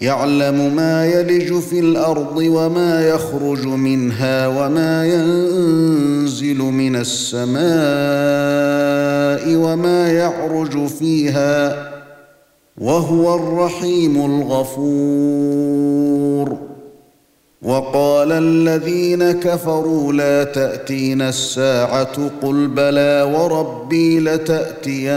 يعلم ما يلج في الأرض وما يخرج منها وما ينزل من السماء وما يعرج فيها وهو الرحيم الغفور. وقال الذين كفروا لا تأتينا الساعة قل بلى وربي لتأتينكم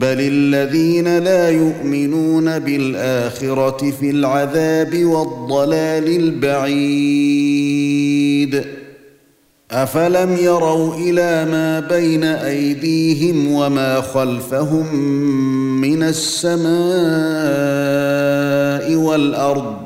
بل الذين لا يؤمنون بالاخره في العذاب والضلال البعيد افلم يروا إلى ما بين ايديهم وما خلفهم من السماء والارض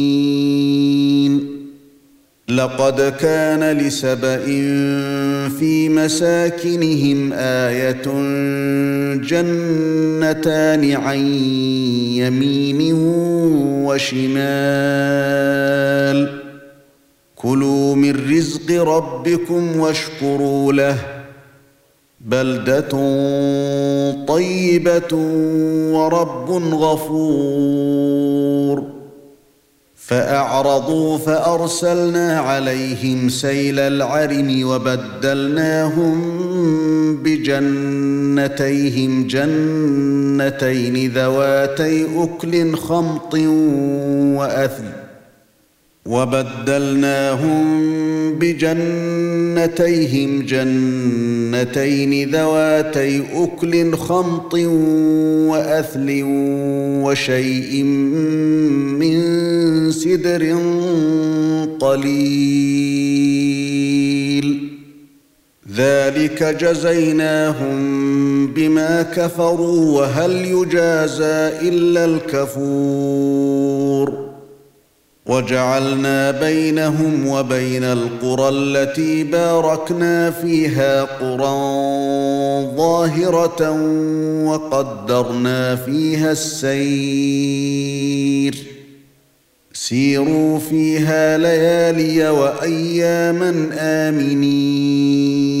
لقد كان لسبأ في مساكنهم آية جنتان عن يمين وشمال. كلوا من رزق ربكم واشكروا له. بلدة طيبة ورب غفور. فأعرضوا فأرسلنا عليهم سيل العرم وبدلناهم بجنتيهم جنتين ذواتي أكل خمط وأثل وبدلناهم بجنتيهم جنتين ذواتي أكل خمط وأثل وشيء من سدر قليل. ذلك جزيناهم بما كفروا وهل يجازى إلا الكفور. وجعلنا بينهم وبين القرى التي باركنا فيها قرى ظاهرة وقدرنا فيها السير. سيروا فيها ليالي وأياما آمنين.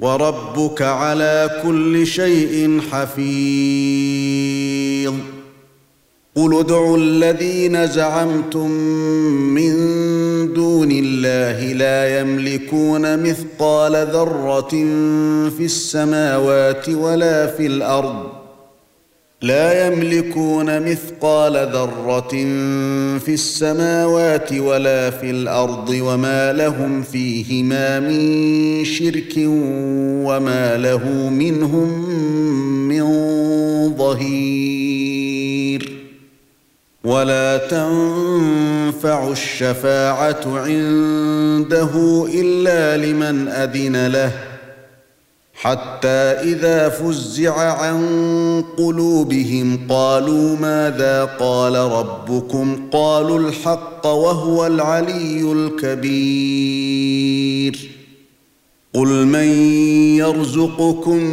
وربك على كل شيء حفيظ. قل ادعوا الذين زعمتم من دون الله لا يملكون مثقال ذرة في السماوات ولا في الأرض لا يملكون مثقال ذرة في السماوات ولا في الأرض وما لهم فيهما من شرك وما له منهم من ظهير. ولا تنفع الشفاعة عنده إلا لمن أذن له. حتى إذا فزع عن قلوبهم قالوا ماذا قال ربكم؟ قالوا الحق وهو العلي الكبير. قل من يرزقكم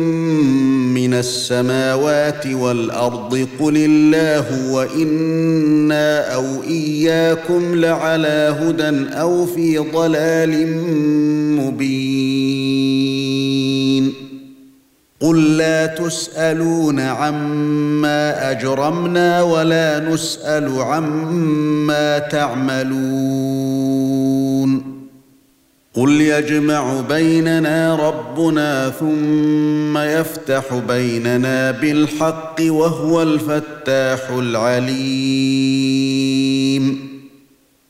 من السماوات والأرض؟ قل الله وإنا أو إياكم لعلى هدى أو في ضلال مبين. قل لا تسألون عما أجرمنا ولا نسأل عما تعملون. قل يجمع بيننا ربنا ثم يفتح بيننا بالحق وهو الفتاح العليم.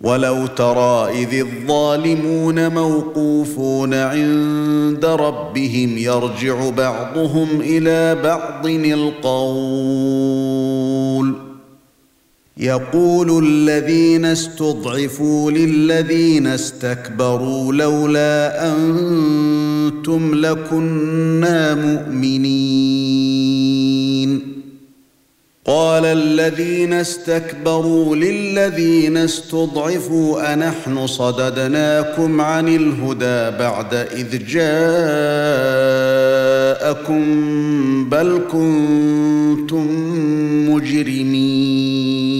ولو ترى إذ الظالمون موقوفون عند ربهم يرجع بعضهم إلى بعض القول. يقول الذين استضعفوا للذين استكبروا لولا أنتم لكنا مؤمنين. قال الذين استكبروا للذين استضعفوا أنحن صددناكم عن الهدى بعد إذ جاءكم بل كنتم مجرمين.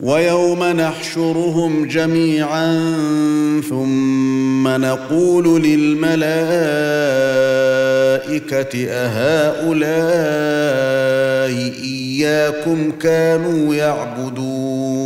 ويوم نحشرهم جميعا ثم نقول للملائكة أهؤلاء إياكم كانوا يعبدون.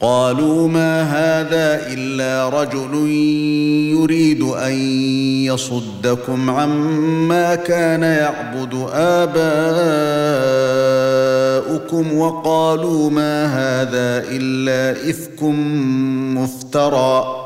قالوا ما هذا إلا رجل يريد أن يصدكم عما كان يعبد آباؤكم وقالوا ما هذا إلا إفك مفترى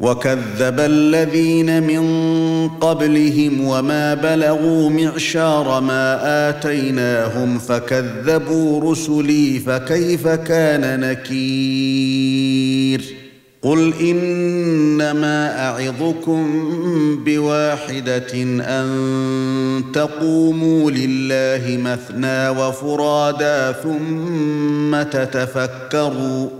وكذب الذين من قبلهم وما بلغوا معشار ما اتيناهم فكذبوا رسلي فكيف كان نكير قل انما اعظكم بواحده ان تقوموا لله مثنى وفرادا ثم تتفكروا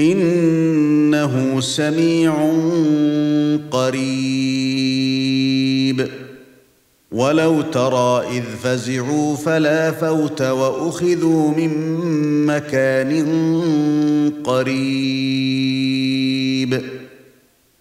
إنه سميع قريب. ولو ترى إذ فزعوا فلا فوت وأخذوا من مكان قريب.